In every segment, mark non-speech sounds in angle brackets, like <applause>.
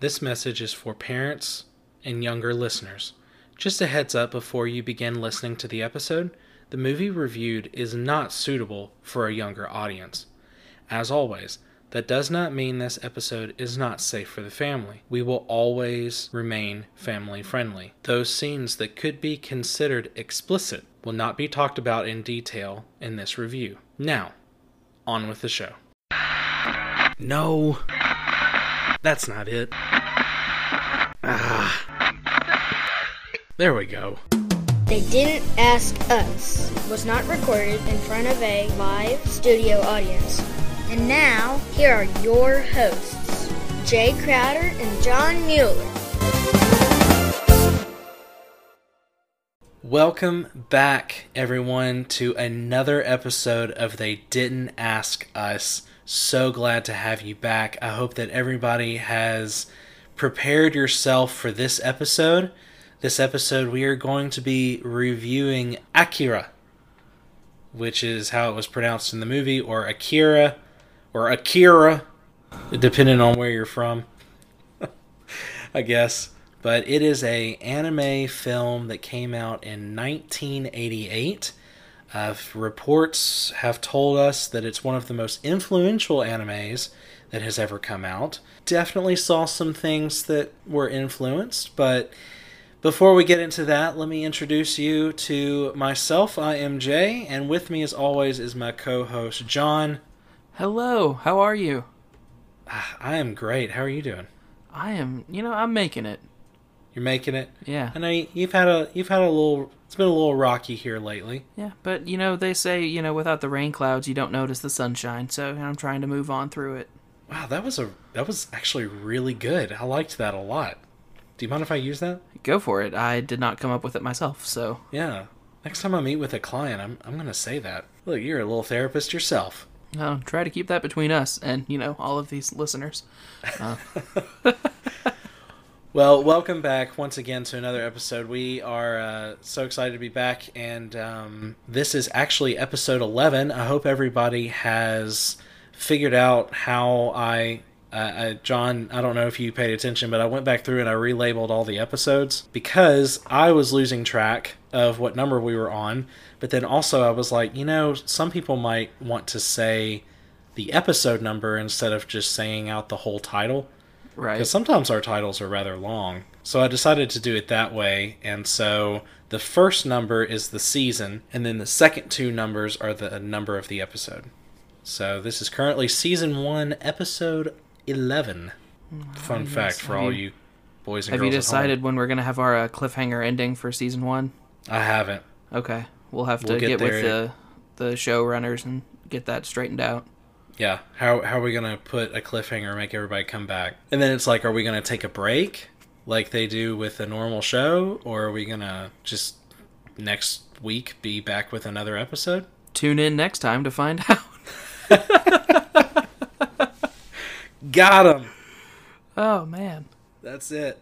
This message is for parents and younger listeners. Just a heads up before you begin listening to the episode the movie reviewed is not suitable for a younger audience. As always, that does not mean this episode is not safe for the family. We will always remain family friendly. Those scenes that could be considered explicit will not be talked about in detail in this review. Now, on with the show. No, that's not it. Ah. There we go. They Didn't Ask Us was not recorded in front of a live studio audience. And now, here are your hosts, Jay Crowder and John Mueller. Welcome back, everyone, to another episode of They Didn't Ask Us. So glad to have you back. I hope that everybody has prepared yourself for this episode. This episode, we are going to be reviewing Akira, which is how it was pronounced in the movie, or Akira, or Akira, depending on where you're from, <laughs> I guess. But it is a anime film that came out in 1988. Uh, reports have told us that it's one of the most influential animes that has ever come out. Definitely saw some things that were influenced, but before we get into that, let me introduce you to myself. I am Jay, and with me, as always, is my co host, John. Hello, how are you? Ah, I am great. How are you doing? I am, you know, I'm making it. You're making it. Yeah. And I know you've had a you've had a little. It's been a little rocky here lately. Yeah, but you know they say you know without the rain clouds you don't notice the sunshine. So I'm trying to move on through it. Wow, that was a that was actually really good. I liked that a lot. Do you mind if I use that? Go for it. I did not come up with it myself, so Yeah. Next time I meet with a client, I'm I'm gonna say that. Look, you're a little therapist yourself. I'll try to keep that between us and you know all of these listeners. <laughs> Uh, <laughs> Well, welcome back once again to another episode. We are uh, so excited to be back, and um, this is actually episode 11. I hope everybody has figured out how I. Uh, uh, John, I don't know if you paid attention, but I went back through and I relabeled all the episodes because I was losing track of what number we were on. But then also, I was like, you know, some people might want to say the episode number instead of just saying out the whole title right. because sometimes our titles are rather long. So I decided to do it that way, and so the first number is the season, and then the second two numbers are the number of the episode. So this is currently season one, episode eleven. Fun fact for Have all you- you boys and Have you girls at home. decided when we're gonna have our uh, cliffhanger ending for season one? I haven't. Okay, we'll have to We'll get get, with the the showrunners and get that straightened out. Yeah, how how are we gonna put a cliffhanger, make everybody come back, and then it's like, are we gonna take a break like they do with a normal show, or are we gonna just next week be back with another episode? Tune in next time to find <laughs> out. Got him. Oh man. That's it.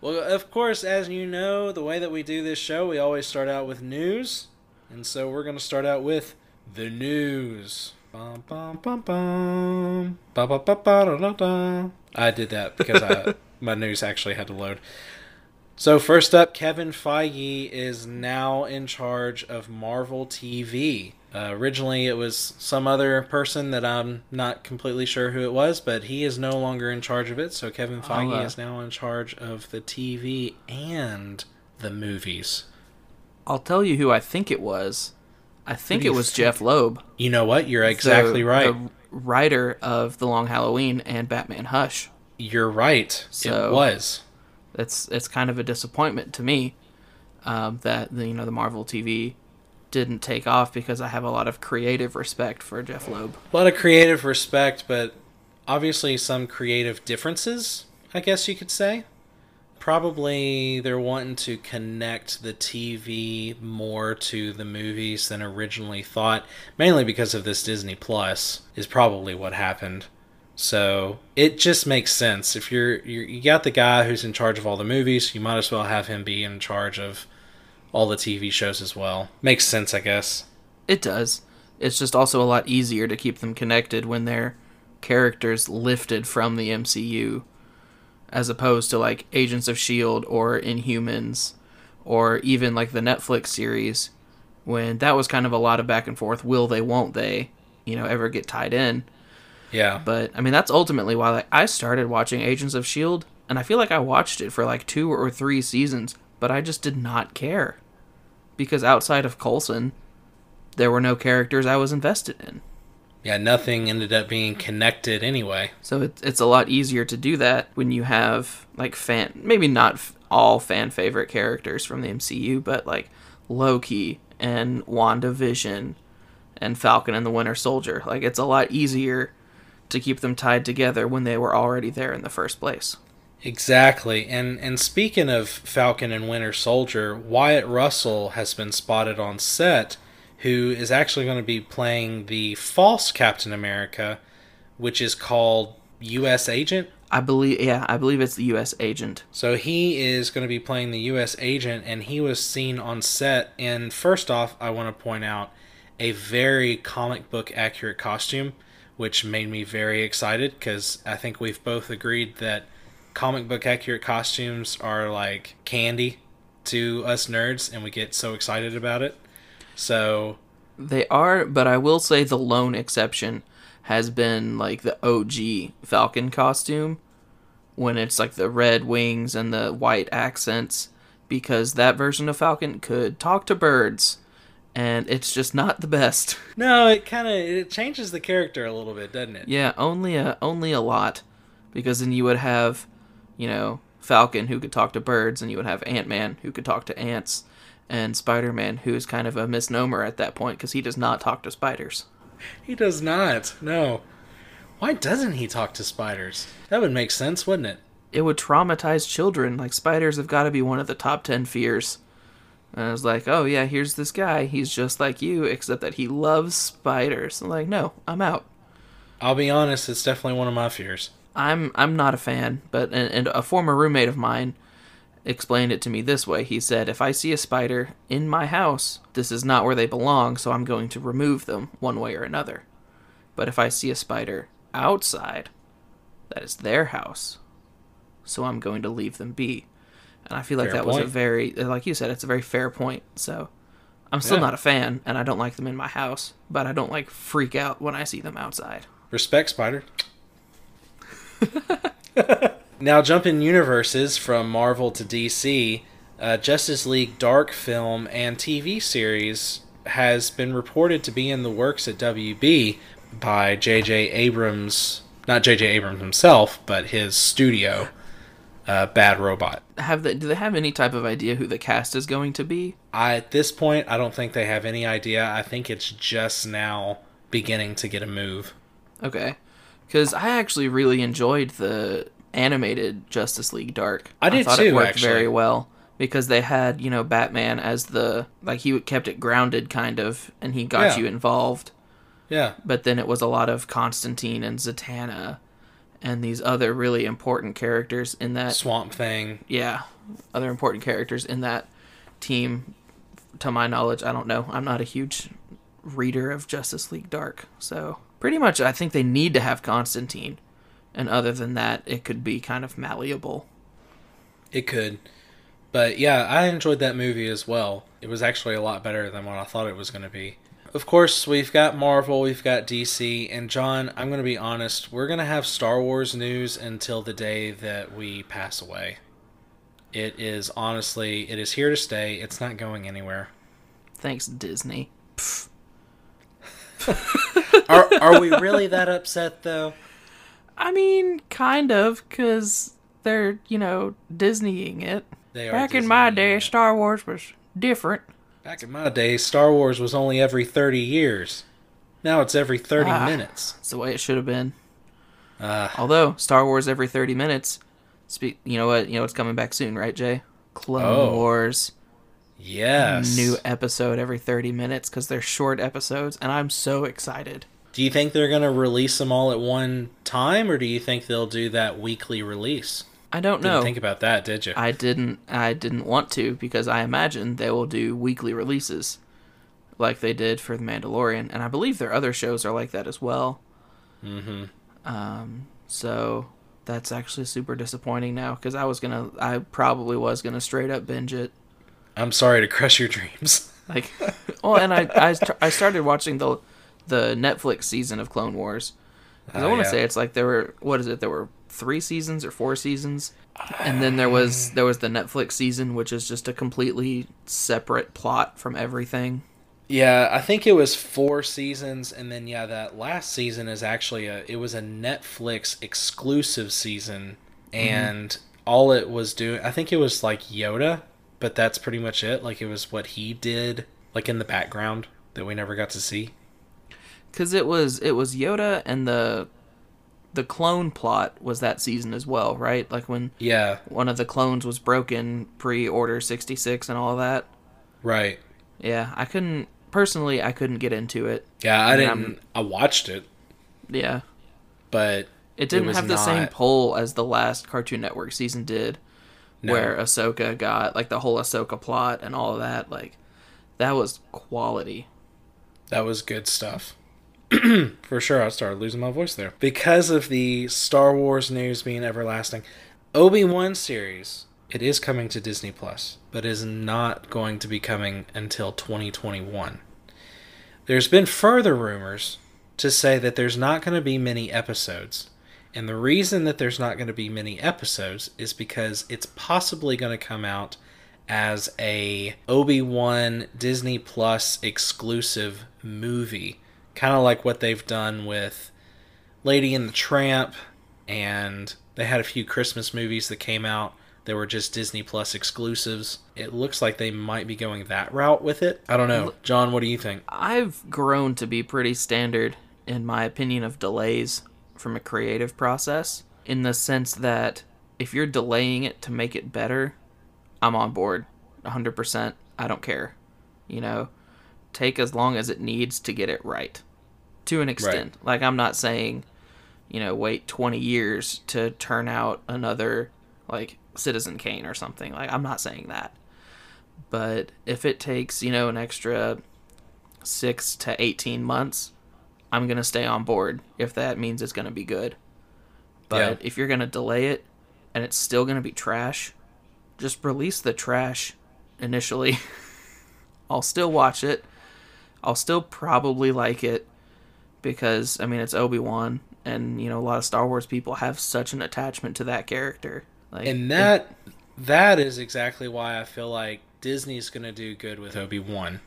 Well, of course, as you know, the way that we do this show, we always start out with news, and so we're gonna start out with the news. Bum, bum, bum, bum. Ba, ba, ba, ba, da, da, da. I did that because I, <laughs> my news actually had to load. So first up, Kevin Feige is now in charge of Marvel TV. Uh, originally, it was some other person that I'm not completely sure who it was, but he is no longer in charge of it. So Kevin Feige uh, is now in charge of the TV and the movies. I'll tell you who I think it was. I think it was think? Jeff Loeb. You know what? You're exactly the- right. The writer of The Long Halloween and Batman Hush. You're right. So- it was. It's it's kind of a disappointment to me um, that the, you know the Marvel TV didn't take off because I have a lot of creative respect for Jeff Loeb. A lot of creative respect, but obviously some creative differences, I guess you could say. Probably they're wanting to connect the TV more to the movies than originally thought, mainly because of this Disney Plus, is probably what happened. So it just makes sense. If you're, you're you got the guy who's in charge of all the movies, you might as well have him be in charge of all the TV shows as well. Makes sense, I guess. It does. It's just also a lot easier to keep them connected when they're characters lifted from the MCU as opposed to like Agents of Shield or Inhumans or even like the Netflix series when that was kind of a lot of back and forth will they won't they you know ever get tied in Yeah. but I mean that's ultimately why like, I started watching Agents of Shield and I feel like I watched it for like 2 or 3 seasons but I just did not care because outside of Coulson there were no characters I was invested in yeah, nothing ended up being connected anyway. So it's it's a lot easier to do that when you have like fan maybe not all fan favorite characters from the MCU, but like Loki and WandaVision and Falcon and the Winter Soldier. Like it's a lot easier to keep them tied together when they were already there in the first place. Exactly. And and speaking of Falcon and Winter Soldier, Wyatt Russell has been spotted on set who is actually going to be playing the false Captain America, which is called US Agent. I believe yeah, I believe it's the US agent. So he is going to be playing the US agent and he was seen on set and first off, I want to point out a very comic book accurate costume which made me very excited cuz I think we've both agreed that comic book accurate costumes are like candy to us nerds and we get so excited about it. So, They are, but I will say the lone exception has been like the OG Falcon costume when it's like the red wings and the white accents because that version of Falcon could talk to birds and it's just not the best. <laughs> no, it kind of it changes the character a little bit, doesn't it? yeah, only a only a lot because then you would have, you know, Falcon who could talk to birds and you would have Ant-Man who could talk to ants and Spider-Man who is kind of a misnomer at that point because he does not talk to spiders. He does not. No. Why doesn't he talk to spiders? That would make sense, wouldn't it? it would traumatize children. Like spiders have got to be one of the top 10 fears. And I was like, oh yeah, here's this guy. He's just like you, except that he loves spiders. I'm like, no, I'm out. I'll be honest, it's definitely one of my fears. I'm I'm not a fan, but and, and a former roommate of mine explained it to me this way. He said, if I see a spider in my house, this is not where they belong, so I'm going to remove them one way or another. But if I see a spider outside, that is their house, so I'm going to leave them be. And I feel like Fair that was a very, like you said, it's a very fair point. So I'm still Yeah. not a fan, and I don't like them in my house, but I don't like freak out when I see them outside. Respect, Spider. <laughs> now, jumping universes from Marvel to DC, uh, Justice League Dark film and TV series has been reported to be in the works at WB by J.J. Abrams, not J.J. Abrams himself, but his studio, uh, Bad Robot. Have they? Do they have any type of idea who the cast is going to be? I, at this point, I don't think they have any idea. I think it's just now beginning to get a move. Okay. Because I actually really enjoyed the animated Justice League Dark. I did thought too, it worked actually. very well because they had you know Batman as the like he kept it grounded kind of, and he got Yeah. you involved. Yeah, But then it was a lot of Constantine and Zatanna, and these other really important characters in that Swamp Thing. yeah, other important characters in that team. To my knowledge, I don't know. I'm not a huge reader of Justice League Dark, so pretty much I think they need to have Constantine, and other than that, it could be kind of malleable. It could. But yeah, I enjoyed that movie as well. It was actually a lot better than what I thought it was going to be. Of course, we've got Marvel, we've got DC, and John, I'm going to be honest, we're going to have Star Wars news until the day that we pass away. It is honestly, it is here to stay. It's not going anywhere. Thanks, Disney. <laughs> Are are we really that upset though? I mean, kind of, because they're you know Disneying it. They are Back in my day, it. Star Wars was different. Back in my day, Star Wars was only every 30 years. Now it's every 30 Ah. minutes. It's the way it should have been. Uh, Although Star Wars every thirty minutes, speak. You know what? You know what's coming back soon, right, Jay? Clone Oh. Wars yes. new episode every thirty minutes because they're short episodes, and I'm so excited. Do you think they're going to release them all at one time, or do you think they'll do that weekly release? I don't Didn't know. think about that, did you? I didn't. I didn't want to because I imagine they will do weekly releases, like they did for the Mandalorian, and I believe their other shows are like that as well. mm-hmm. Um, so That's actually super disappointing now because I was gonna, I probably was gonna straight up binge it. I'm sorry to crush your dreams. Like, <laughs> oh, and I, I, <laughs> I started watching the, the Netflix season of Clone Wars. 'Cause I Oh, want to yeah. say it's like there were, what is it? There were three seasons or four seasons, uh, and then there was there was the Netflix season, which is just a completely separate plot from everything. Yeah, I think it was four seasons, and then yeah, that last season is actually a it was a Netflix exclusive season, mm-hmm. and all it was doing, I think it was like Yoda, but that's pretty much it. Like it was what he did, like in the background that we never got to see. Because it was it was Yoda and the the clone plot was that season as well, right? Like when Yeah, one of the clones was broken pre Order sixty six and all that. right. Yeah, I couldn't personally. I couldn't get into it. Yeah, I didn't. I'm- I watched it, Yeah, but it didn't was have the same pull as the last Cartoon Network season did, No. where Ahsoka got like the whole Ahsoka plot and all of that. Like that was quality. That was good stuff. <clears throat> For sure, I started losing my voice there. Because of the Star Wars news being everlasting, Obi Wan series, it is coming to Disney Plus, but is not going to be coming until 2021. There's been further rumors to say that there's not going to be many episodes. And the reason that there's not going to be many episodes is because it's possibly going to come out as a Obi-Wan Disney Plus exclusive movie, kind of like what they've done with Lady and the Tramp and they had a few Christmas movies that came out that were just Disney Plus exclusives. It looks like they might be going that route with it. I don't know. John, what do you think? I've grown to be pretty standard in my opinion of delays from a creative process in the sense that if you're delaying it to make it better, I'm on board 100%. I don't care. You know, take as long as it needs to get it right to an extent. Like, I'm not saying, you know, wait 20 years to turn out another, like, Citizen Kane or something. Like, I'm not saying that. But if it takes, you know, an extra six to 18 months, I'm going to stay on board if that means it's going to be good. But Yeah. if you're going to delay it and it's still going to be trash, just release the trash initially. <laughs> I'll still watch it. I'll still probably like it because, I mean, it's Obi Wan, and, you know, a lot of Star Wars people have such an attachment to that character. Like, And that that is exactly why I feel like Disney's going to do good with Obi-Wan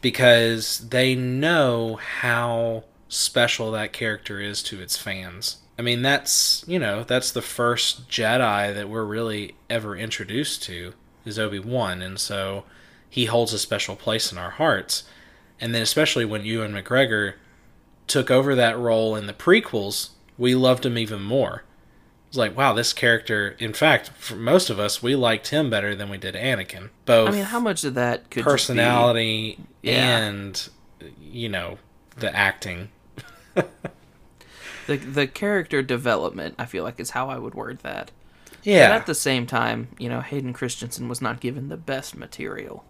because they know how special that character is to its fans. I mean, that's, you know, that's the first Jedi that we're really ever introduced to is Obi-Wan, and so he holds a special place in our hearts. And then especially when Ewan McGregor took over that role in the prequels, we loved him even more. It's like, wow, this character. In fact, for most of us, we liked him better than we did Anakin. Both I mean, how much of that could personality Yeah. and you know the acting. the the character development i feel like is how i would word that Yeah. but at the same time you know hayden christensen was not given the best material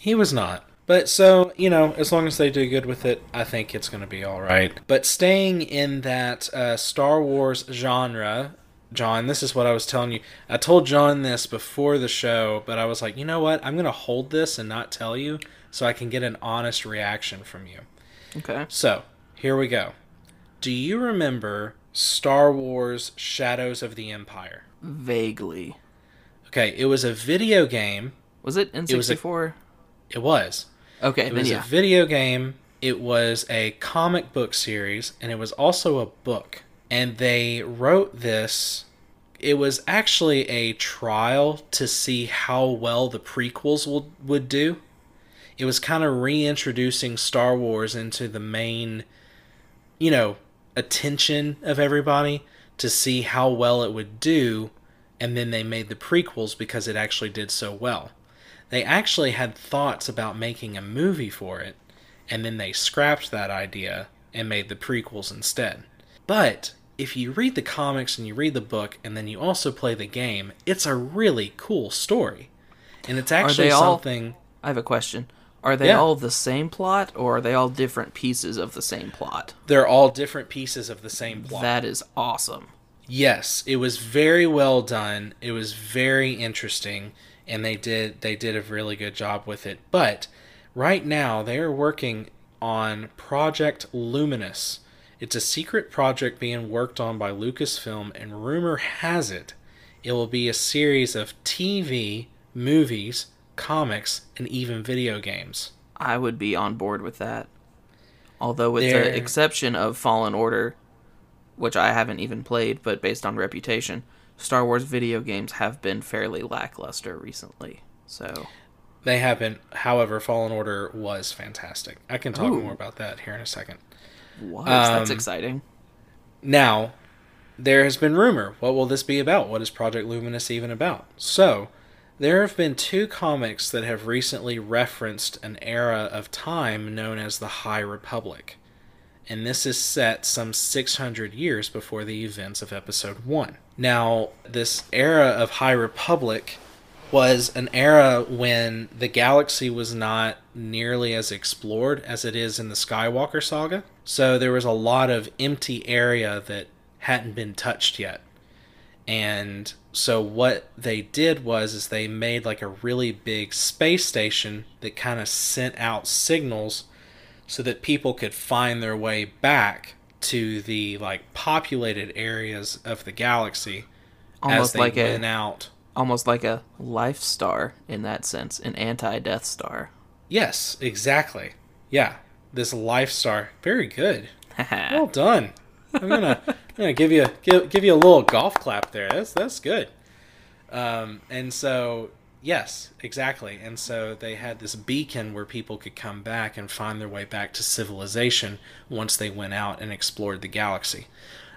he was not. But so you know, as long as they do good with it, I think it's going to be all right. But staying in that uh, Star Wars genre. John, this is what I was telling you. I told John this before the show, but I was like, you know what? I'm going to hold this and not tell you so I can get an honest reaction from you. okay So, here we go. Do you remember Star Wars Shadows of the Empire? vaguely Okay, it was a video game. was it was a- n64 It was. Okay It was yeah a video game. It was a comic book series, and it was also a book. And they wrote this. It was actually a trial to see how well the prequels would, would do. It was kind of reintroducing Star Wars into the main, you know, attention of everybody to see how well it would do. And then they made the prequels because it actually did so well they actually had thoughts about making a movie for it, and then they scrapped that idea and made the prequels instead. But if you read the comics and you read the book and then you also play the game, it's a really cool story. And it's actually all- something i have a question are they Yeah. all the same plot or are they all different pieces of the same plot they're all different pieces of the same plot. that is awesome Yes, it was very well done. It was very interesting, and they did they did a really good job with it. But right now they are working on Project Luminous. It's a secret project being worked on by Lucasfilm, and rumor has it it will be a series of TV, movies, comics, and even video games. I would be on board with that. Although, with There- the exception of Fallen Order, which I haven't even played, but based on reputation, Star Wars video games have been fairly lackluster recently. So, They haven't, however, Fallen Order was fantastic. I can talk Ooh. more about that here in a second. what? That's Um, exciting. Now, there has been rumor. What will this be about? What is Project Luminous even about? So, there have been two comics that have recently referenced an era of time known as the High Republic. And this is set some 600 years before the events of Episode 1. Now, this era of High Republic was an era when the galaxy was not nearly as explored as it is in the Skywalker saga. So there was a lot of empty area that hadn't been touched yet. And so what they did was is they made like a really big space station that kind of sent out signals so that people could find their way back to the like populated areas of the galaxy as Almost they like went a out. almost like a life star in that sense, an anti-death star. Yes, exactly. Yeah, this life star. Very good. <laughs> Well done. I'm gonna, I'm gonna give you give, give you a little golf clap there. That's that's good. Um, and so yes, exactly. And so they had this beacon where people could come back and find their way back to civilization once they went out and explored the galaxy.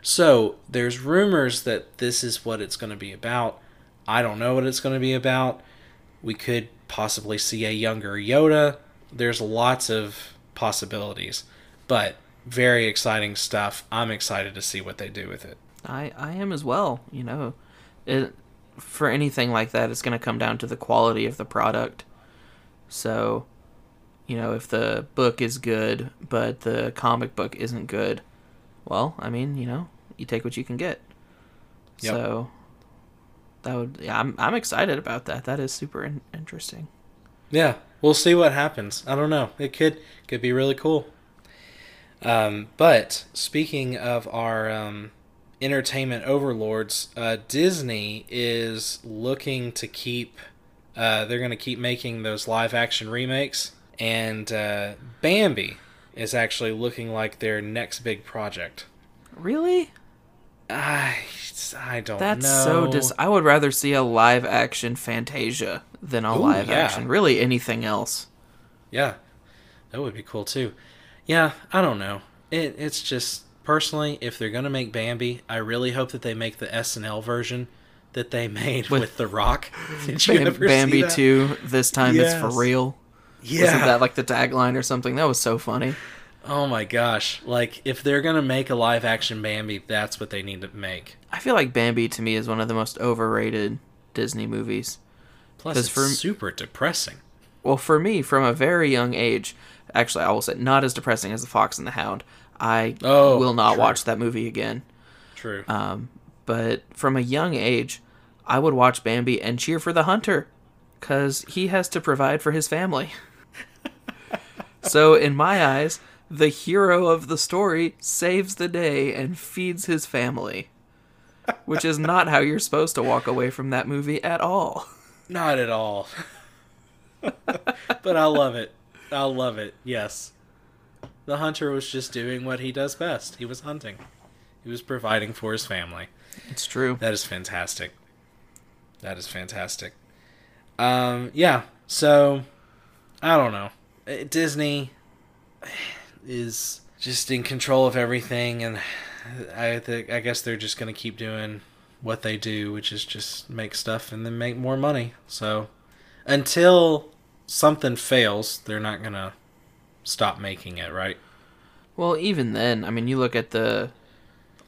So there's rumors that this is what it's going to be about. I don't know what it's going to be about. We could possibly see a younger Yoda. There's lots of possibilities, but very exciting stuff. I'm excited to see what they do with it. I I am as well. You know, it for anything like that, it's going to come down to the quality of the product. So, you know, if the book is good but the comic book isn't good, well, I mean, you know, you take what you can get. Yep. So that would yeah, I'm I'm excited about that. That is super in- interesting. Yeah, we'll see what happens. I don't know. It could could be really cool. Um, but speaking of our um, entertainment overlords, uh, Disney is looking to keep. Uh, they're going to keep making those live action remakes, and uh, Bambi is actually looking like their next big project. Really? I I don't That's know. so dis. I would rather see a live action Fantasia than a Ooh, live yeah. action. Really, anything else. Yeah, that would be cool too. Yeah, I don't know. It it's just personally, if they're gonna make Bambi, I really hope that they make the SNL version that they made with, With- The Rock. <laughs> Did you Bam- ever Bambi two. This time it's for real. Yeah. Wasn't that like the tagline or something? That was so funny. oh my gosh! Like if they're gonna make a live action Bambi, that's what they need to make. I feel like Bambi to me is one of the most overrated Disney movies. Plus, it's for- super depressing. Well, for me, from a very young age, actually, I will say not as depressing as The Fox and the Hound. I Oh, will not true. watch that movie again. True. Um, but from a young age, I would watch Bambi and cheer for the hunter because he has to provide for his family. <laughs> so, in my eyes, the hero of the story saves the day and feeds his family, which is not how you're supposed to walk away from that movie at all. Not at all. <laughs> but I love it. I love it. Yes. The hunter was just doing what he does best. He was hunting. He was providing for his family. It's true. That is fantastic. That is fantastic. Um yeah, so I don't know. Uh, Disney is just in control of everything and I think I guess they're just going to keep doing what they do, which is just make stuff and then make more money. So until something fails, they're not going to stop making it, right? Well, even then, I mean, you look at the,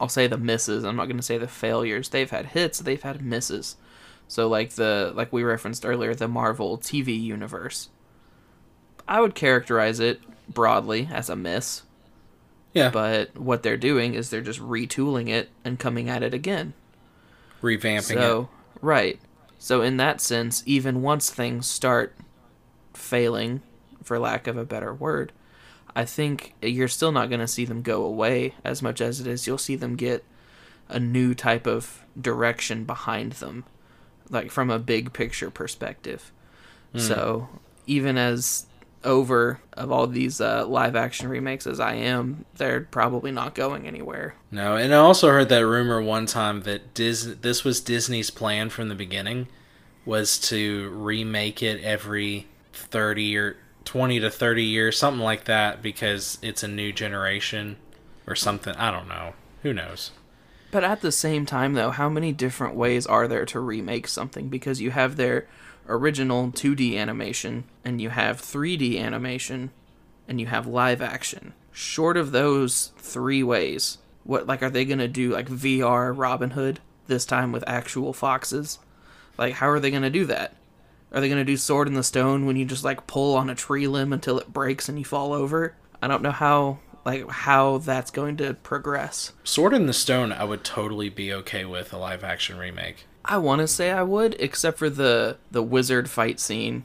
I'll say the misses. I'm not going to say the failures. They've had hits. They've had misses. So like the like we referenced earlier, the Marvel TV universe. I would characterize it broadly as a miss. Yeah. But what they're doing is they're just retooling it and coming at it again. Revamping So, right. So in that sense, even once things start failing, for lack of a better word, I think you're still not going to see them go away as much as it is you'll see them get a new type of direction behind them, like from a big picture perspective. So even as over of all these uh, live action remakes as I am, they're probably not going anywhere. No, and I also heard that rumor one time that Dis- this was Disney's plan from the beginning was to remake it every 30 or 20 to 30 years, something like that because it's a new generation or something. I don't know. Who knows? But at the same time, though, how many different ways are there to remake something? Because you have their original 2D animation, and you have 3D animation, and you have live action. Short of those three ways, what like are they gonna do like VR Robin Hood this time with actual foxes? Like how are they gonna do that? Are they gonna do Sword in the Stone when you just like pull on a tree limb until it breaks and you fall over? I don't know how like how that's going to progress. Sword in the Stone, I would totally be okay with a live action remake. I want to say I would, except for the the wizard fight scene.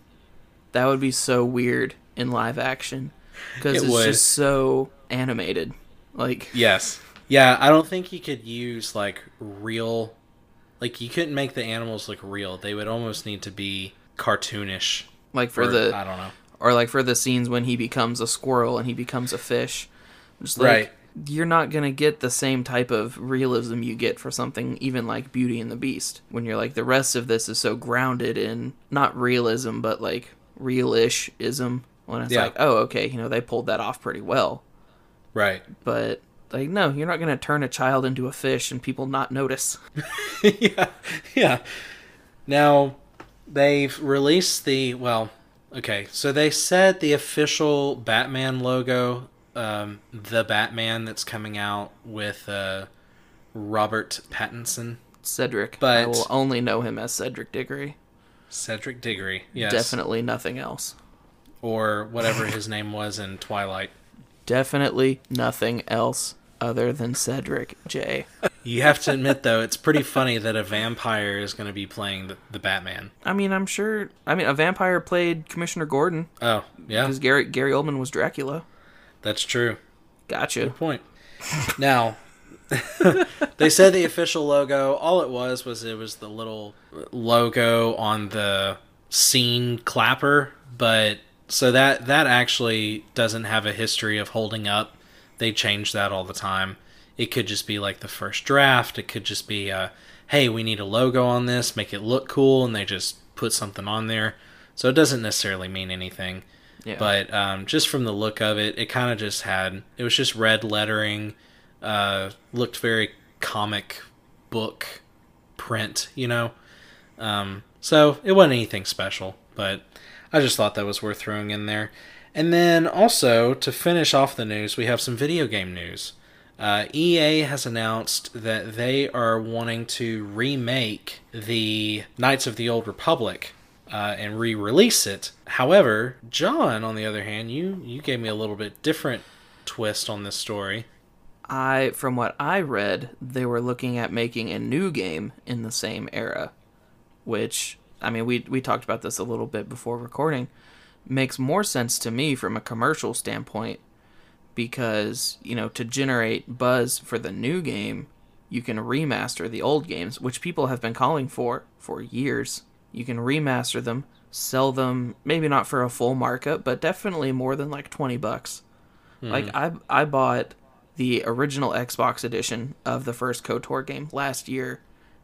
That would be so weird in live action because It it's would. just so animated. Like Yes. Yeah, I don't think you could use like real like you couldn't make the animals look real. They would almost need to be cartoonish. like for or- the I don't know. or like for the scenes when he becomes a squirrel and he becomes a fish. Just like Right. you're not gonna get the same type of realism you get for something even like Beauty and the Beast. When you're like the rest of this is so grounded in not realism but like real-ish ism. When it's Yeah. like, oh okay, you know, they pulled that off pretty well. Right. but like no you're not going to turn a child into a fish and people not notice <laughs> yeah. Yeah. Now they've released the well, okay. So they said the official Batman logo, um, the Batman that's coming out with uh, Robert Pattinson, cedric. But i will only know him as cedric diggory. Cedric Diggory, yes, definitely nothing else. Or whatever his name was in Twilight. definitely nothing else other than cedric j You have to admit, though, it's pretty funny that a vampire is going to be playing the, the Batman. i mean i'm sure i mean a vampire played commissioner gordon Oh, yeah, because gary gary oldman was dracula that's true. gotcha Good point. Now, <laughs> they said the official logo. All it was was it was the little logo on the scene clapper, but so that that actually doesn't have a history of holding up. They change that all the time. It could just be like the first draft. It could just be, uh, hey, we need a logo on this, make it look cool, and they just put something on there. So it doesn't necessarily mean anything. yeah But um, just from the look of it, it kind of just had it was just red lettering, uh, looked very comic book print, you know. Um, so it wasn't anything special, but I just thought that was worth throwing in there. And then also to finish off the news, we have some video game news. Uh, EA has announced that they are wanting to remake the Knights of the Old Republic uh, and re-release it. However, John, on the other hand, you you gave me a little bit different twist on this story. I, from what I read, they were looking at making a new game in the same era, which I mean, we we talked about this a little bit before recording. Makes more sense to me from a commercial standpoint because you know to generate buzz for the new game, you can remaster the old games, which people have been calling for for years. You can remaster them, sell them, maybe not for a full markup, but definitely more than like twenty bucks. Hmm. Like I I bought the original Xbox edition of the first KOTOR game last year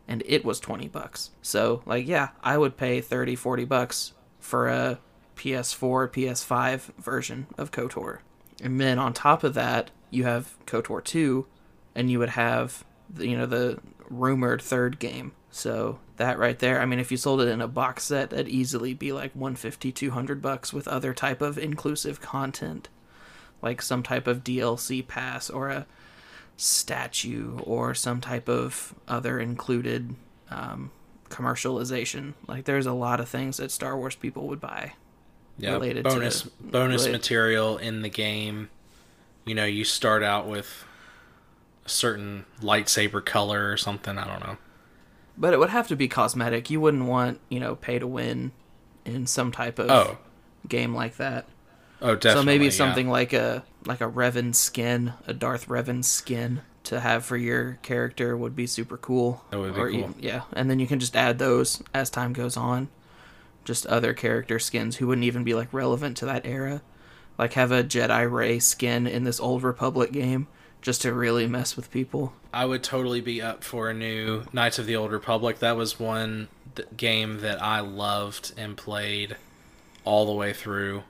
and it was 20 bucks. So, like yeah, I would pay 30 40 bucks for a PS4, PS5 version of KOTOR. And then on top of that, you have KOTOR 2 and you would have the, you know the rumored third game. So, that right there, I mean if you sold it in a box set, that'd easily be like 150 200 bucks with other type of inclusive content like some type of DLC pass or a statue or some type of other included um, commercialization. Like there's a lot of things that Star Wars people would buy. Yeah, Related to- bonus bonus related- material in the game. you know, you start out with a certain lightsaber color or something. I don't know. But it would have to be cosmetic. You wouldn't want, you know, pay to win in some type of Oh, game like that. oh, definitely. so maybe yeah. something like a like a Revan skin, a Darth Revan skin to have for your character would be super cool. That would be Or cool. even- yeah, and then you can just add those as time goes on. Just other character skins who wouldn't even be like relevant to that era. Like have a Jedi Rey skin in this old Republic game just to really mess with people. I would totally be up for a new Knights of the Old Republic. That was one th- game that I loved and played all the way through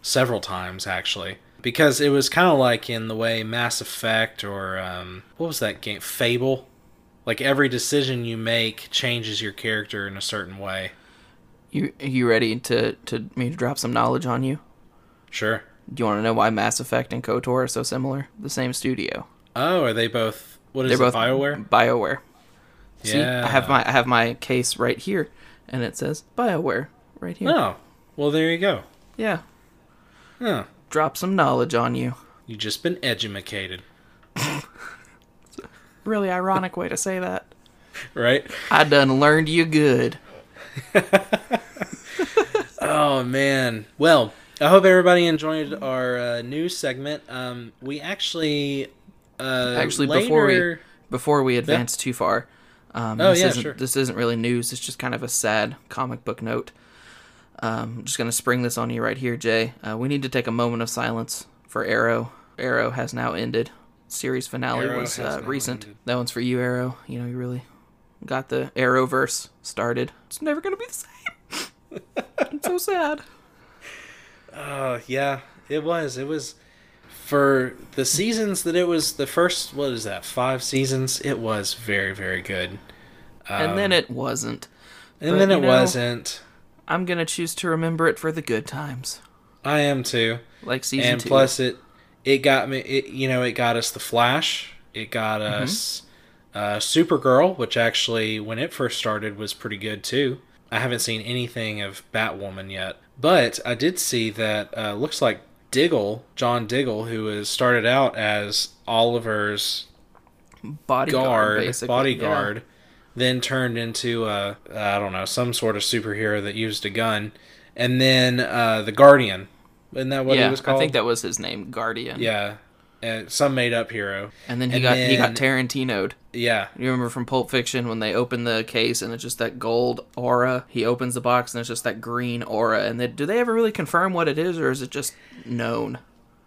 several times actually because it was kind of like in the way Mass Effect or um, what was that game Fable like every decision you make changes your character in a certain way. You you ready to to me to drop some knowledge on you? Sure. Do you want to know why Mass Effect and KOTOR are so similar? The same studio. Oh, are they both what is They're it both BioWare? BioWare. See, Yeah. I have my I have my case right here, and it says BioWare right here. Oh. Well, there you go. Yeah, Huh. drop some knowledge on you. You just been edumacated, <laughs> Really ironic way to say that. right? I done learned you good. <laughs> Oh man. Well, I hope everybody enjoyed our uh, news segment. Um, we actually, uh, Actually, before we before we advance too far, um, Oh, this yeah, isn't sure. this isn't really news. It's just kind of a sad comic book note. Um, I'm just gonna spring this on you right here, Jay. Uh, we need to take a moment of silence for Arrow. Arrow has now ended. Series finale Arrow was uh, recent. ended. That one's for you, Arrow. You know, you really got the Arrowverse started. It's never gonna be the same. <laughs> it's so sad. Uh, yeah, it was. It was for the seasons that it was the first. What is that? Five seasons. It was very, very good. and then it wasn't. And but, then you it know- wasn't. I'm gonna choose to remember it for the good times, I am too. like season and two. plus it it got me it you know it got us the flash it got Mm-hmm. us uh supergirl which actually when it first started was pretty good too. I haven't seen anything of batwoman yet. But i did see that uh looks like diggle john diggle who has started out as oliver's bodyguard, guard basically. bodyguard then turned into a i don't know some sort of superhero that used a gun. And then uh the guardian. Isn't that what yeah, he was called I think that was his name, Guardian. yeah, uh, some made up hero. And then he And got he got then- Tarantino'd. Yeah, You remember from Pulp Fiction when they open the case and it's just that gold aura. He opens the box and it's just that green aura. And they, do they ever really confirm what it is, or is it just known?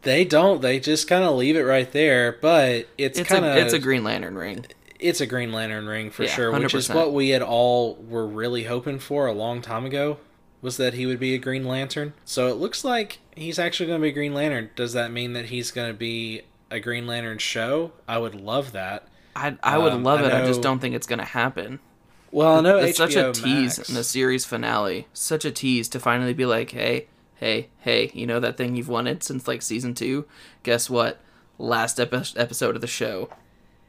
they don't. They just kind of leave it right there. But it's, It's kind of it's a Green Lantern ring. it's a Green Lantern ring for Yeah, sure, which is what we had all were really hoping for a long time ago. Was that he would be a Green Lantern? So it looks like he's actually going to be a Green Lantern. Does that mean that he's going to be a Green Lantern show? I would love that. I I would Um, love I it. I just don't think it's gonna happen. Well, I know it's such a HBO tease Max- in the series finale. Such a tease to finally be like, hey, hey, hey, you know that thing you've wanted since like season two? Guess what? Last epi- episode of the show.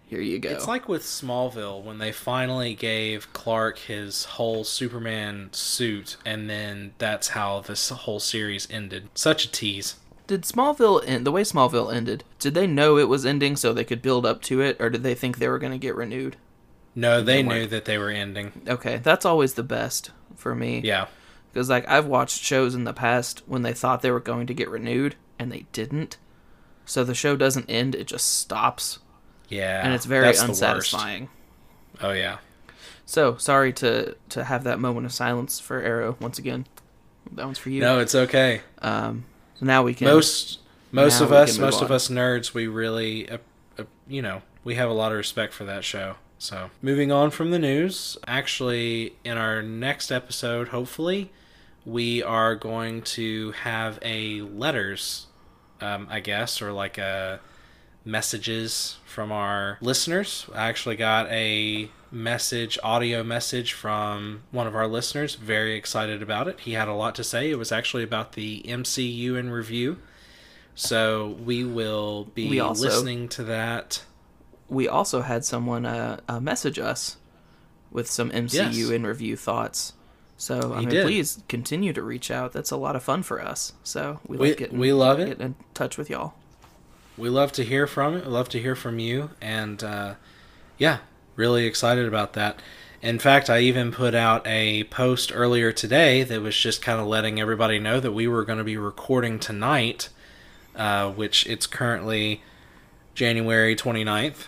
Here you go. It's like with Smallville when they finally gave Clark his whole Superman suit, and then that's how this whole series ended. Such a tease. did Smallville end the way Smallville ended? Did they know it was ending so they could build up to it, or did they think they were going to get renewed? No, they They knew that they were ending. Okay, that's always the best for me. Yeah. Because like I've watched shows in the past when they thought they were going to get renewed and they didn't. So the show doesn't end; it just stops, Yeah. and it's very that's the worst. unsatisfying. Oh, yeah. So sorry to to have that moment of silence for Arrow once again. That one's for you. No, it's okay. Um. So now we can. Most most of us, most of us nerds, we really, uh, uh, you know, we have a lot of respect for that show. So, moving on from the news, actually, in our next episode, hopefully, we are going to have a letters, um, I guess, or like a messages from our listeners. I actually got a message, audio message from one of our listeners. Very excited about it. He had a lot to say. It was actually about the MCU in review. So we will be We also- listening to that. we also had someone uh, uh, message us with some MCU Yes. in review thoughts. So I He mean, did. please continue to reach out. That's a lot of fun for us. So we, We- like getting we love it. Getting in touch with y'all. We love to hear from it. We love to hear from you, and uh, yeah, really excited about that. In fact, I even put out a post earlier today that was just kind of letting everybody know that we were going to be recording tonight, uh, which it's currently January 29th.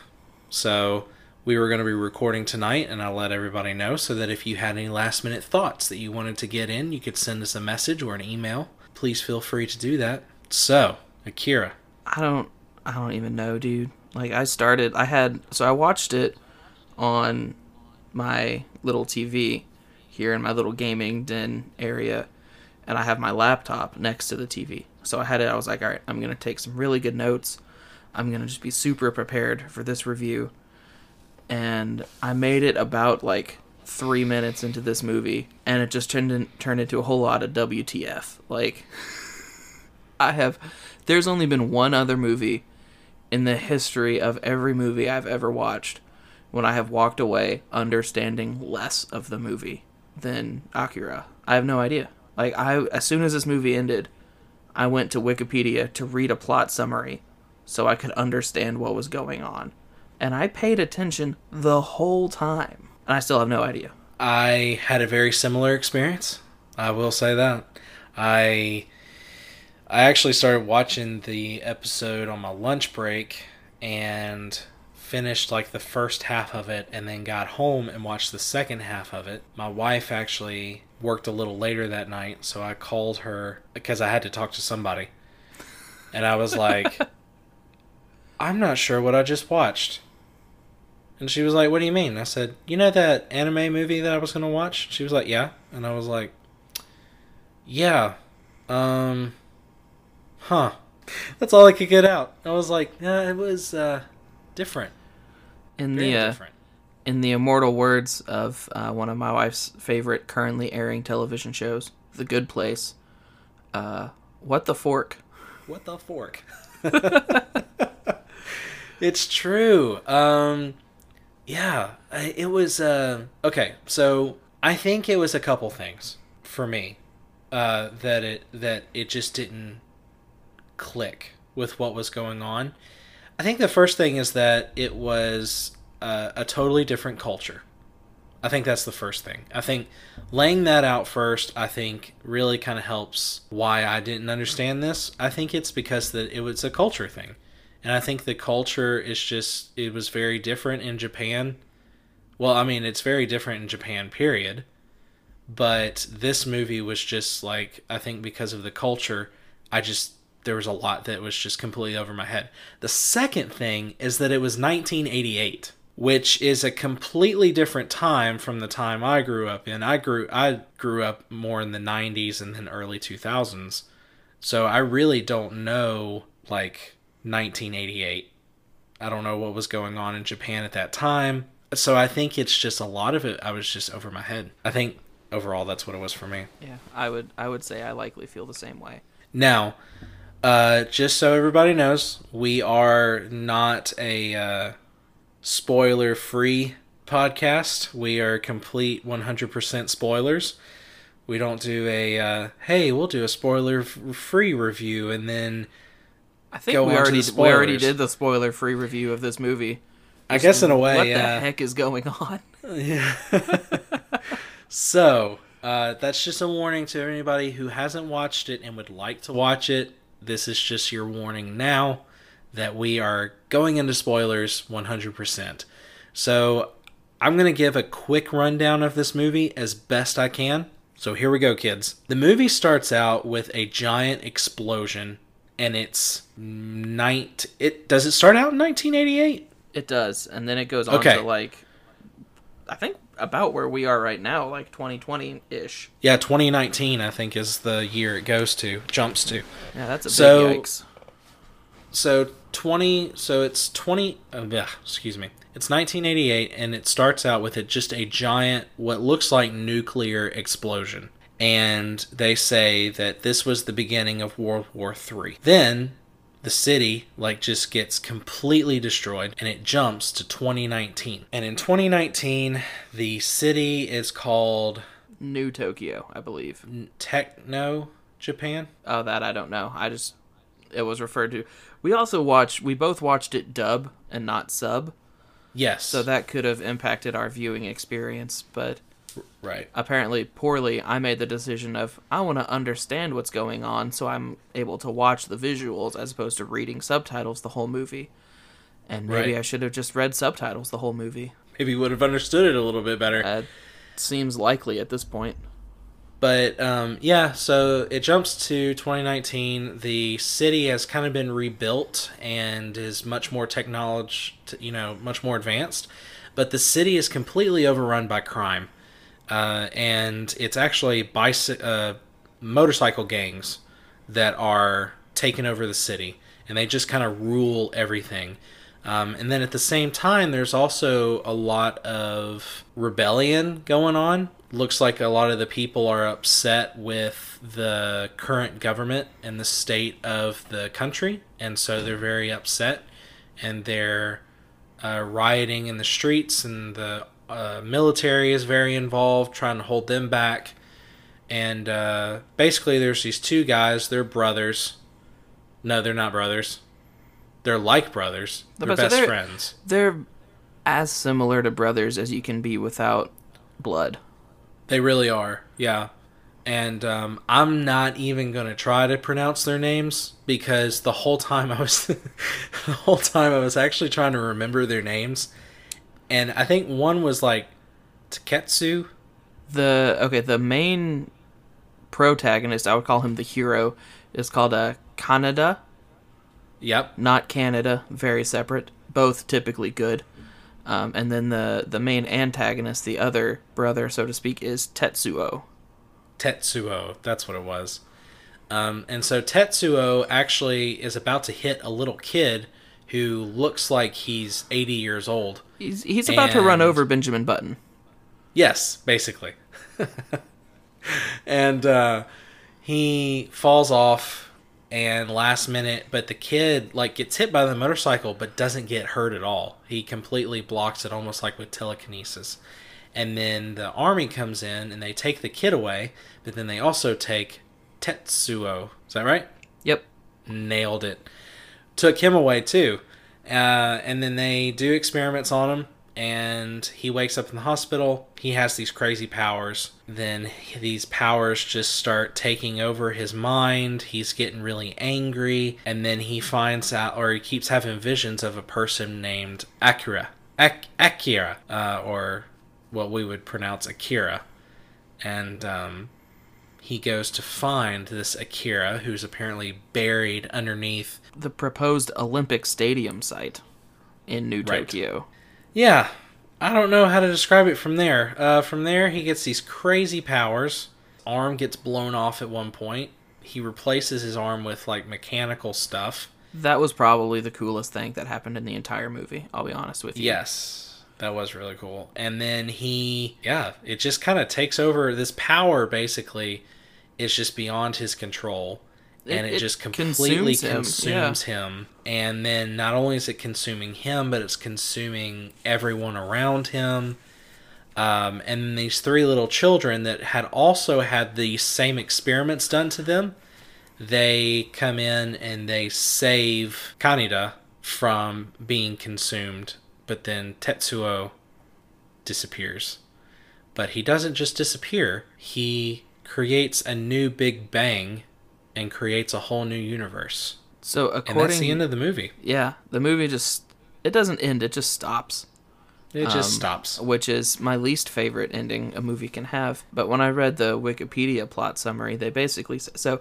So we were going to be recording tonight, and I'll let everybody know so that if you had any last minute thoughts that you wanted to get in, you could send us a message or an email. Please feel free to do that. So, Akira. I don't I don't even know, dude. Like I started I had so I watched it on my little TV here in my little gaming den area and I have my laptop next to the TV. So I had it I was like, "All right, I'm to take some really good notes. I'm to just be super prepared for this review." And I made it about like 3 minutes into this movie and it just turned in, turned into a whole lot of WTF. Like <laughs> I have there's only been one other movie in the history of every movie I've ever watched when I have walked away understanding less of the movie than Akira. I have no idea. Like I as soon as this movie ended, I went to Wikipedia to read a plot summary so I could understand what was going on. And I paid attention the whole time. And I still have no idea. I had a very similar experience. I will say that. I I actually started watching the episode on my lunch break and finished like the first half of it and then got home and watched the second half of it. My wife actually worked a little later that night, so I called her because I had to talk to somebody. And I was like, <laughs> I'm not sure what I just watched. And she was like, What do you mean? I said, You know that anime movie that I was going to watch? She was like, Yeah. And I was like, Yeah. Um, huh. That's all I could get out. I was like, Yeah, it was uh, different. In Very the uh, different. in the immortal words of uh, one of my wife's favorite currently airing television shows, The Good Place, uh, what the fork? What the fork? <laughs> it's true. Um, yeah, I- it was. Uh, okay, so I think it was a couple things for me uh, that it that it just didn't click with what was going on. I think the first thing is that it was uh, a totally different culture. I think that's the first thing. I think laying that out first, I think really kind of helps why I didn't understand this. I think it's because that it was a culture thing. And I think the culture is just it was very different in Japan. Well, I mean, it's very different in Japan period. But this movie was just like I think because of the culture, I just there was a lot that was just completely over my head. The second thing is that it was 1988 which is a completely different time from the time I grew up in. I grew I grew up more in the 90s and then early 2000s. So I really don't know like 1988. I don't know what was going on in Japan at that time. So I think it's just a lot of it I was just over my head. I think overall that's what it was for me. Yeah, I would I would say I likely feel the same way. Now, uh, just so everybody knows, we are not a uh, spoiler free podcast. We are complete 100% spoilers. We don't do a, uh, hey, we'll do a spoiler free review and then I think Go we already we already did the spoiler free review of this movie. I guess in a way, what yeah. the heck is going on? Yeah. <laughs> <laughs> so, uh, that's just a warning to anybody who hasn't watched it and would like to watch it. This is just your warning now that we are going into spoilers 100%. So, I'm going to give a quick rundown of this movie as best I can. So, here we go, kids. The movie starts out with a giant explosion, and it's night. It does it start out in 1988? It does, and then it goes on Okay. to like, I think about where we are right now, like 2020 ish. Yeah, 2019 I think is the year it goes to, jumps to. Yeah, that's a So- big yikes. So 20, so it's 20, uh, bleh, excuse me. It's 1988 and it starts out with it just a giant what looks like nuclear explosion. And they say that this was the beginning of World War III. Then the city like just gets completely destroyed and it jumps to 2019. And in 2019, the city is called New Tokyo, I believe. Techno Japan. Oh, that I don't know. I just it was referred to. We also watched. We both watched it dub and not sub, Yes. so that could have impacted our viewing experience. But right. apparently poorly, I made the decision of I want to understand what's going on, so I'm able to watch the visuals as opposed to reading subtitles the whole movie. And maybe Right. I should have just read subtitles the whole movie. Maybe you would have understood it a little bit better. Uh, seems likely at this point. But um, yeah, so it jumps to 2019. The city has kind of been rebuilt and is much more technology, you know, much more advanced. But the city is completely overrun by crime, uh, and it's actually bicy- uh, motorcycle gangs that are taking over the city, and they just kind of rule everything. Um, and then at the same time, there's also a lot of rebellion going on. Looks like a lot of the people are upset with the current government and the state of the country, and so they're very upset, and they're uh, rioting in the streets, and the uh, military is very involved, trying to hold them back. And uh, basically, there's these two guys. They're brothers. No, they're not brothers. They're like brothers. They're best they're- friends. They're as similar to brothers as you can be without blood. They really are. Yeah. And um, I'm not even gonna try to pronounce their names because the whole time I was, <laughs> the whole time I was actually trying to remember their names, and I think one was like Taketsu. The okay, the main protagonist, I would call him the hero, is called uh, Kaneda, Yep. not Canada, very separate. Both typically good. Um, and then the the main antagonist, the other brother, so to speak, is Tetsuo. Tetsuo. That's what it was. Um, and so Tetsuo actually is about to hit a little kid who looks like he's 80 years old. He's he's about to run over Benjamin Button. Yes, basically. <laughs> and uh, he falls off and last minute but the kid like gets hit by the motorcycle but doesn't get hurt at all. He completely blocks it almost like with telekinesis. And then the army comes in and they take the kid away, but then they also take Tetsuo. Is that right? Yep. nailed it. Took him away too. Uh, and then they do experiments on him, and he wakes up in the hospital. He has these crazy powers. Then these powers just start taking over his mind. He's getting really angry, and then he finds out, or he keeps having visions of a person named Akira. Ak- Akira, uh, or what we would pronounce Akira. And um, he goes to find this Akira, who's apparently buried underneath. The proposed Olympic Stadium site in New Right. Tokyo. Yeah, I don't know how to describe it from there. Uh, from there, he gets these crazy powers. Arm gets blown off at one point. He replaces his arm with like mechanical stuff. That was probably the coolest thing that happened in the entire movie. I'll be honest with you. Yes, that was really cool. And then he, yeah, it just kind of takes over. This power basically is just beyond his control. And It- it, it just completely consumes him, consumes him. And then not only is it consuming him, but it's consuming everyone around him. Um, and these three little children that had also had the same experiments done to them, they come in and they save Kaneda from being consumed. But then Tetsuo disappears. But he doesn't just disappear, he creates a new Big Bang and creates a whole new universe. So And that's the end of the movie. yeah, the movie just it doesn't end. It just stops. It just um, stops. which is my least favorite ending a movie can have. But when I read the Wikipedia plot summary, they basically s- so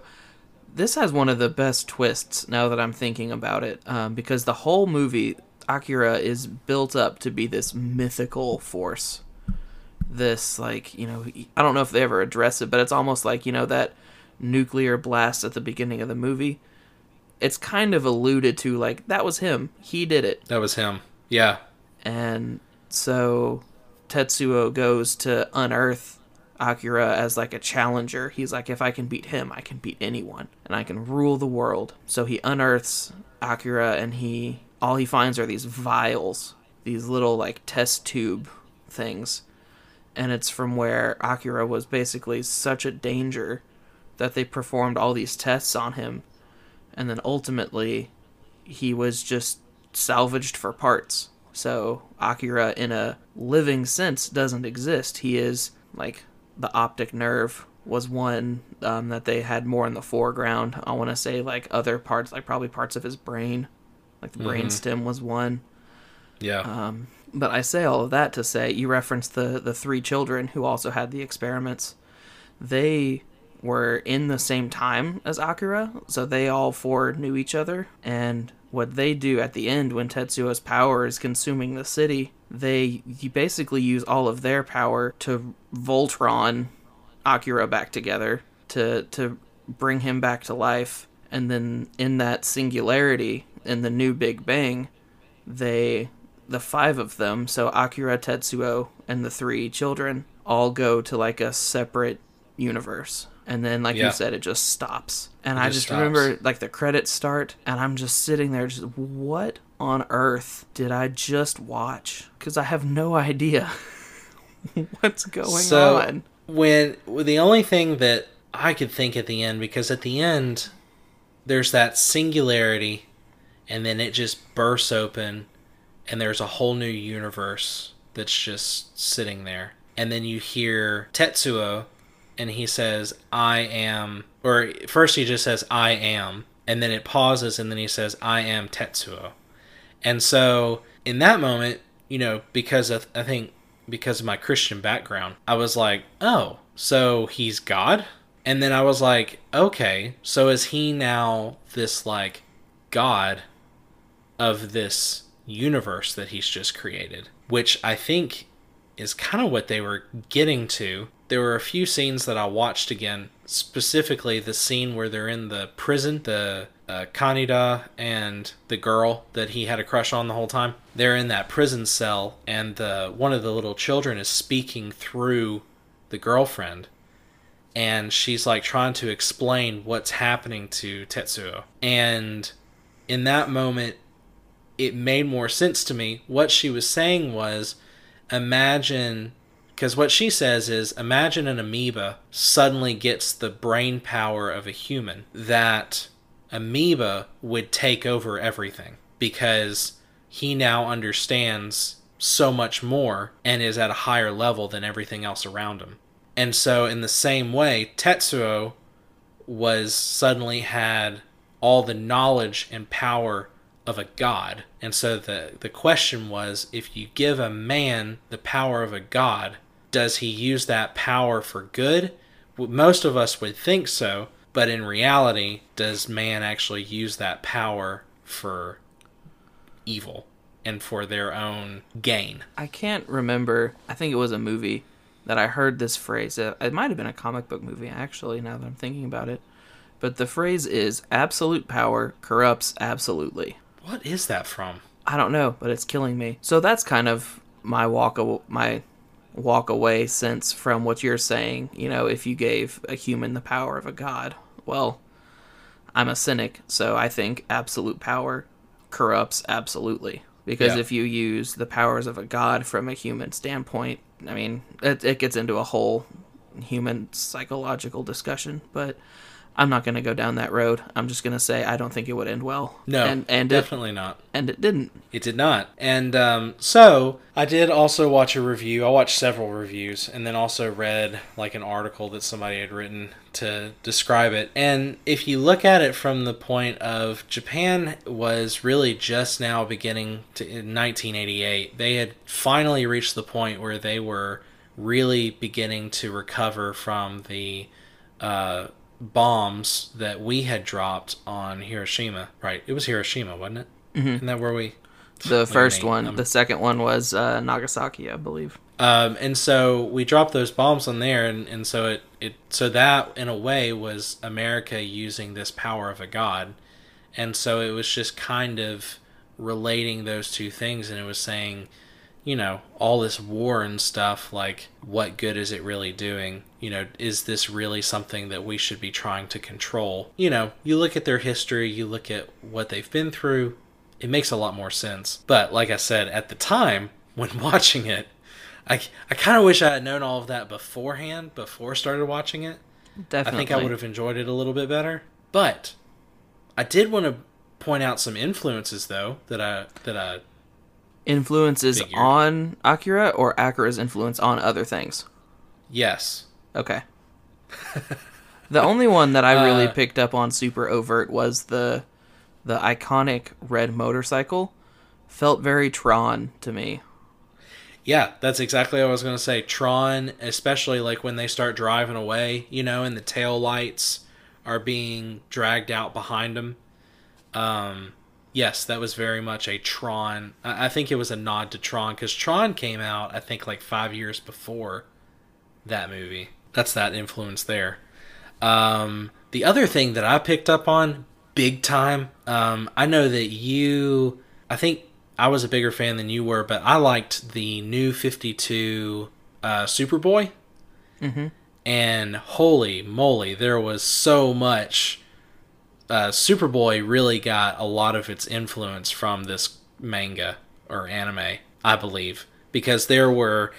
this has one of the best twists now that I'm thinking about it, um, because the whole movie Akira is built up to be this mythical force. This like you know I don't know if they ever address it, but it's almost like you know that nuclear blast at the beginning of the movie. It's kind of alluded to like that was him. He did it That was him. Yeah. and so Tetsuo goes to unearth Akira as like a challenger. He's like, if I can beat him, I can beat anyone, and I can rule the world. So he unearths Akira, and he all he finds are these vials, these little like test tube things, and it's from where Akira was basically such a danger that they performed all these tests on him and then ultimately he was just salvaged for parts. So Akira, in a living sense, doesn't exist. He is like the optic nerve was one um, that they had more in the foreground. I want to say like other parts, like probably parts of his brain, like the brain stem was one. Yeah. Um, but I say all of that to say you referenced the the three children who also had the experiments. They were in the same time as Akira, so they all four knew each other. And what they do at the end when Tetsuo's power is consuming the city, they you basically use all of their power to Voltron Akira back together to to bring him back to life. And then in that singularity, in the new Big Bang, they the five of them, so Akira, Tetsuo, and the three children, all go to like a separate universe. And then, like Yeah. you said, it just stops. And It I just stops. remember like the credits start, and I'm just sitting there, just what on earth did I just watch? Because I have no idea <laughs> what's going so on. when the only thing that I could think at the end, because at the end there's that singularity, and then it just bursts open, and there's a whole new universe that's just sitting there, and then you hear Tetsuo, and he says, "I am," or first he just says, "I am," and then it pauses, and then he says, "I am Tetsuo." And so in that moment, you know, because of, I think because of my Christian background, I was like, oh, so he's God? And then I was like, okay, so is he now this like God of this universe that he's just created? Which I think is kind of what they were getting to. There were a few scenes that I watched again, specifically the scene where they're in the prison, the uh, Kaneda and the girl that he had a crush on the whole time. They're in that prison cell, and the one of the little children is speaking through the girlfriend, and she's like trying to explain what's happening to Tetsuo. And in that moment, it made more sense to me. What she was saying was, imagine because what she says is imagine an amoeba suddenly gets the brain power of a human that amoeba would take over everything because he now understands so much more and is at a higher level than everything else around him and so in the same way tetsuo was suddenly had all the knowledge and power of a god. And so the the question was if you give a man the power of a god, does he use that power for good? Most of us would think so, but in reality, does man actually use that power for evil and for their own gain? I can't remember. I think it was a movie that I heard this phrase. Uh, It might have been a comic book movie, actually, now that I'm thinking about it. But the phrase is absolute power corrupts absolutely. What is that from? I don't know, but it's killing me. So that's kind of my walk aw- my walk away sense from what you're saying. You know, if you gave a human the power of a god, well, I'm a cynic, so I think absolute power corrupts absolutely. Because Yeah. if you use the powers of a god from a human standpoint, I mean, it, it gets into a whole human psychological discussion, but I'm not going to go down that road. I'm just going to say I don't think it would end well. No, and and it, definitely not. and it didn't. It did not. And um, so I did also watch a review. I watched several reviews and then also read like an article that somebody had written to describe it. And if you look at it from the point of Japan was really just now beginning to in 1988, they had finally reached the point where they were really beginning to recover from the uh, bombs that we had dropped on Hiroshima. Right, it was Hiroshima, wasn't it? Mm-hmm. Isn't that where we? The first one. um, the second one was uh, Nagasaki, I believe. Um, and so we dropped those bombs on there, and, and so it, it so that in a way was America using this power of a god, and so it was just kind of relating those two things, and it was saying, you know, all this war and stuff, like what good is it really doing? You know, is this really something that we should be trying to control? You know, you look at their history, you look at what they've been through, it makes a lot more sense. But like I said, at the time when <laughs> watching it, I, I kind of wish I had known all of that beforehand, before I started watching it. Definitely. I think I would have enjoyed it a little bit better. But I did want to point out some influences though that I that I Influences Figured. on Akira or Akira's influence on other things? yes. Okay. <laughs> the only one that I really Uh, picked up on super overt was the the iconic red motorcycle. Felt very Tron to me. Yeah, that's exactly what I was going to say. Tron, especially like when they start driving away, you know, and the tail lights are being dragged out behind them. Um, yes, that was very much a Tron. I think it was a nod to Tron because Tron came out, I think, like five years before that movie. That's that influence there. Um, the other thing that I picked up on big time, um, I know that you, I think I was a bigger fan than you were, but I liked the new 52 uh, Superboy. Mhm. And holy moly, there was so much. Uh, Superboy really got a lot of its influence from this manga or anime, I believe, because there were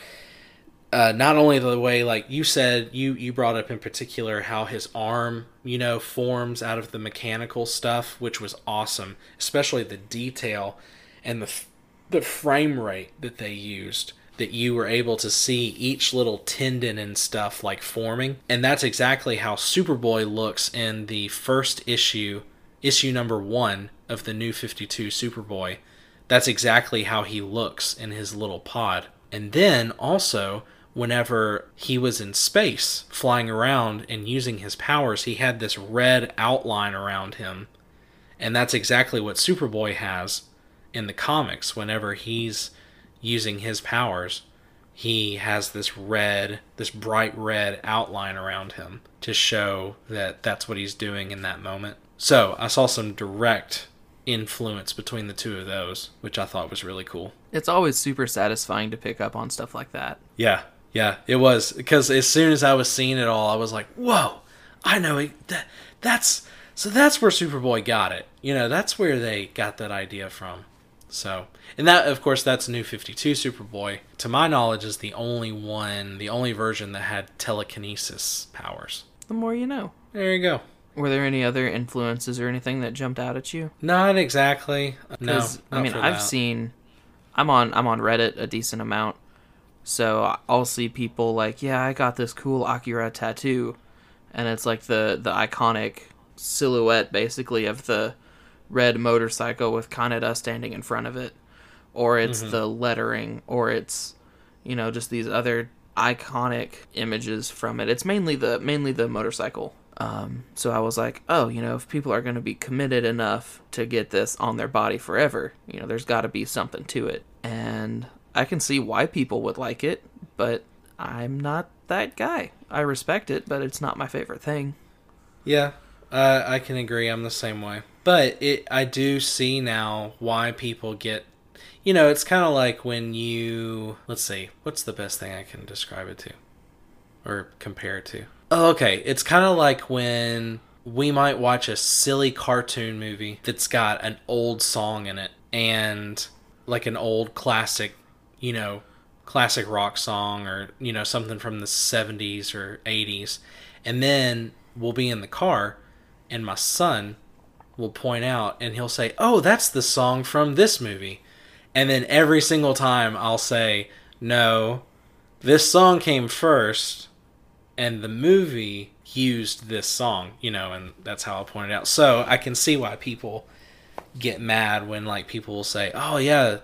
uh, not only the way like you said you you brought up in particular how his arm you know forms out of the mechanical stuff which was awesome especially the detail and the the frame rate that they used that you were able to see each little tendon and stuff like forming and that's exactly how superboy looks in the first issue issue number 1 of the new 52 superboy that's exactly how he looks in his little pod. And then also, whenever he was in space, flying around and using his powers, he had this red outline around him. And that's exactly what Superboy has in the comics. Whenever he's using his powers, he has this red, this bright red outline around him to show that that's what he's doing in that moment. So I saw some direct influence between the two of those, which I thought was really cool. It's always super satisfying to pick up on stuff like that. Yeah, yeah, it was because as soon as I was seeing it all, I was like, "Whoa, I know it, that. That's so that's where Superboy got it. You know, that's where they got that idea from." So, and that, of course, that's New Fifty Two Superboy. To my knowledge, is the only one, the only version that had telekinesis powers. The more you know. There you go. Were there any other influences or anything that jumped out at you? Not exactly. No, 'Cause, I mean, for I've that. seen. I'm on I'm on Reddit a decent amount, so I'll see people like, yeah, I got this cool Akira tattoo, and it's like the the iconic silhouette basically of the red motorcycle with Kaneda standing in front of it, or it's Mm-hmm. the lettering, or it's you know just these other iconic images from it. It's mainly the mainly the motorcycle. Um, so I was like, oh, you know, if people are going to be committed enough to get this on their body forever, you know, there's got to be something to it. And I can see why people would like it, but I'm not that guy. I respect it, but it's not my favorite thing. Yeah, uh, I can agree. I'm the same way. But it, I do see now why people get. You know, it's kind of like when you. Let's see, what's the best thing I can describe it to, or compare it to? Oh, okay, it's kind of like when we might watch a silly cartoon movie that's got an old song in it and like an old classic, you know, classic rock song or you know something from the 70s or 80s and then we'll be in the car and my son will point out and he'll say oh that's the song from this movie. And then every single time i'll say no this song came first and the movie used this song you know and that's how i pointed out. So i can see why people get mad when like people will say oh yeah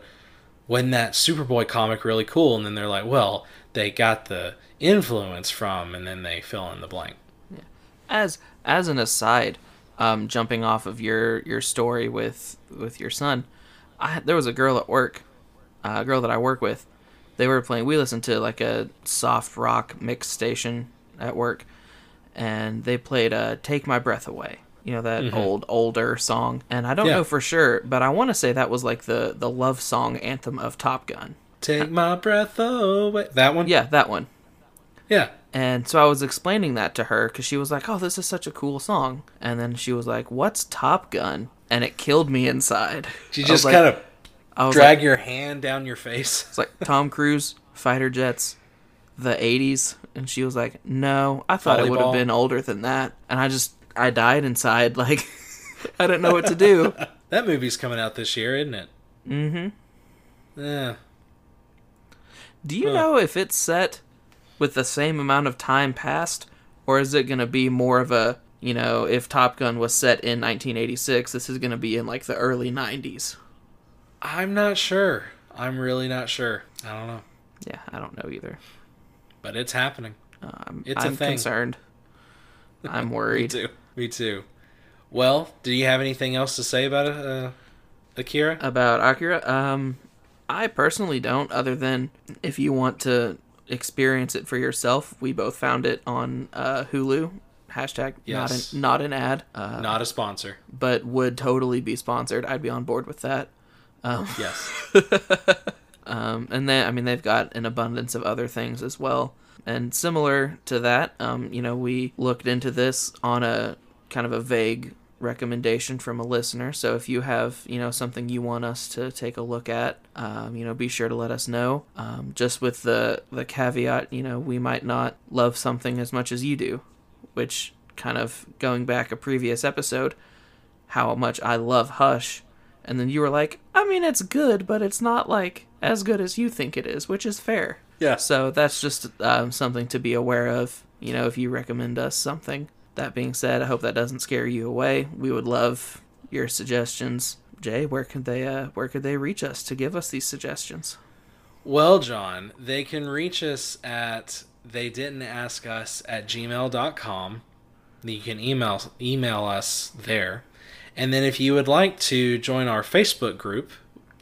when that Superboy comic really cool? And then they're like well they got the influence from and then they fill in the blank. Yeah. As as an aside, um, jumping off of your your story with with your son, I there was a girl at work, uh, a girl that I work with. They were playing. We listened to like a soft rock mix station at work, and they played uh, "Take My Breath Away." You know that old older song, and I don't Yeah. know for sure, but I want to say that was like the the love song anthem of Top Gun. take my breath away that one Yeah, that one. yeah And so I was explaining that to her because she was like, "Oh, this is such a cool song," and then she was like, "What's Top Gun?" And it killed me inside. She just like- kind of I was drag like, your hand down your face it's like Tom Cruise, fighter jets, the '80s, and she was like, "No, I thought it would have been older than that." And I just, I died inside. <laughs> Like, I didn't know what to do. <laughs> That movie's coming out this year, isn't it? Mm-hmm. Yeah. Do you Huh. know if it's set with the same amount of time passed, or is it going to be more of a, you know, if Top Gun was set in 1986, this is going to be in like the early 90s? I'm not sure. I'm really not sure. I don't know. Yeah, I don't know either. But it's happening. I'm, It's a I'm thing. concerned. <laughs> I'm worried. Me too. Me too. Well, do you have anything else to say about uh, Akira? About Akira, um, I personally don't. Other than if you want to experience it for yourself, we both found it on uh, Hulu. Hashtag Yes. not an not an ad. Uh, Not a sponsor. but would totally be sponsored. I'd be on board with that. Um, Yes. <laughs> um, and then I mean they've got an abundance of other things as well. And similar to that, um, you know, we looked into this on a kind of a vague recommendation from a listener. So if you have, you know, something you want us to take a look at, um, you know, be sure to let us know. Um, just with the the caveat, you know, we might not love something as much as you do, which kind of going back a previous episode, how much I love Hush, and then you were like, I mean, it's good, but it's not like as good as you think it is, which is fair. yeah. So that's just um, something to be aware of. You know, if you recommend us something. That being said, I hope that doesn't scare you away. We would love your suggestions. Jay, where could they uh, where could they reach us to give us these suggestions? Well, John, they can reach us at they didn't ask us at gmail.com. You can email email us there. And then if you would like to join our Facebook group,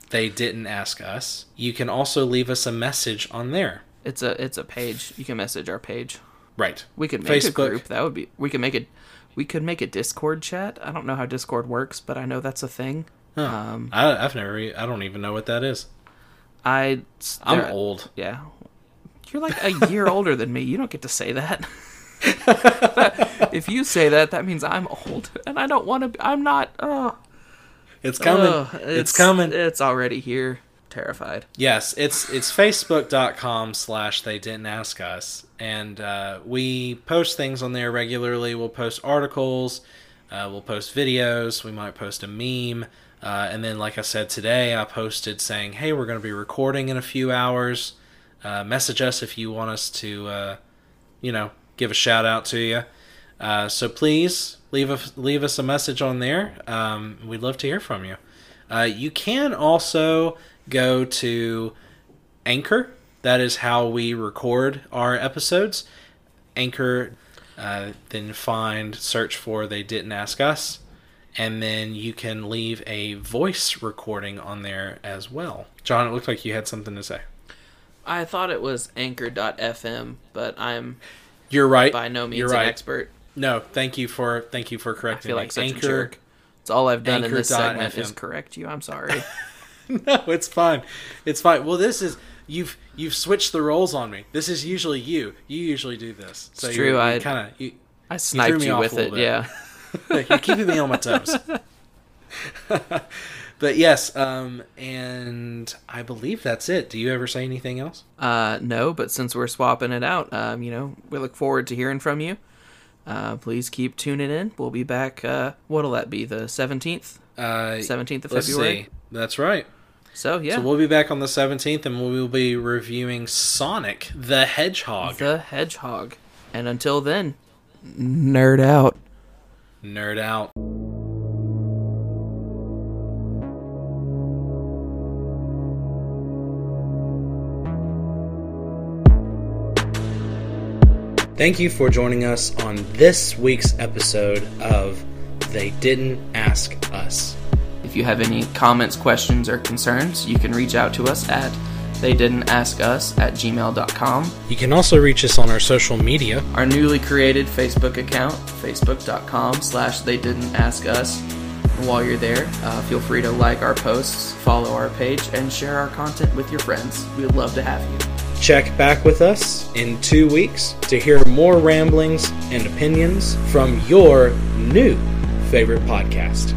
they didn't ask us, you can also leave us a message on there. It's a it's a page. You can message our page. Right. We could make a group. That would be. We could make it. We could make a Discord chat. I don't know how Discord works, but I know that's a thing. Huh. Um, I, I've never. I don't even know what that is. I. I'm there- old. Yeah. You're like a year <laughs> older than me. You don't get to say that. <laughs> <laughs> if you say that, that means I'm old, and I don't want to. I'm not. Oh, It's coming. Ugh, it's, coming. It's already here. Terrified. Yes, it's it's facebook.com slash they didn't ask us. And uh, we post things on there regularly. We'll post articles, uh, we'll post videos, we might post a meme. Uh, and then, like I said today, I posted saying, hey, we're going to be recording in a few hours. Uh, message us if you want us to, uh, you know, give a shout out to you. Uh, so please leave us leave us a message on there. Um, we'd love to hear from you. Uh, you can also go to Anchor. That is how we record our episodes. Anchor. Uh, then find search for they didn't ask us, and then you can leave a voice recording on there as well. John, it looked like you had something to say. I thought it was Anchor.fm, but I'm You're right. by no means You're an right. expert. No, thank you for thank you for I correcting feel me. like such Anchor, a jerk. It's all I've done in this segment Anchor.fm. is correct you. I'm sorry. <laughs> <laughs> no, it's fine. It's fine. Well, this is you've you've switched the roles on me. This is usually you. You usually do this. So It's true, You I- kind of I sniped me you off with it. bit. Yeah. <laughs> you're keeping me on my toes. <laughs> but yes, um, and I believe that's it. Do you ever say anything else? Uh, no, but since we're swapping it out, um, you know, we look forward to hearing from you. Uh, please keep tuning in. We'll be back. Uh, what'll that be? The seventeenth, Uh, seventeenth of let's February. see. That's right. So yeah, So we'll be back on the 17th, and we will be reviewing Sonic the Hedgehog. the Hedgehog. And until then, nerd out. Nerd out. Thank you for joining us on this week's episode of They Didn't Ask Us. If you have any comments, questions, or concerns, you can reach out to us at they didn't ask us at gmail.com. You can also reach us on our social media. Our newly created Facebook account, facebook.com slash they didn't ask us. While you're there, uh, feel free to like our posts, follow our page, and share our content with your friends. We'd love to have you. Check back with us in two weeks to hear more ramblings and opinions from your new favorite podcast.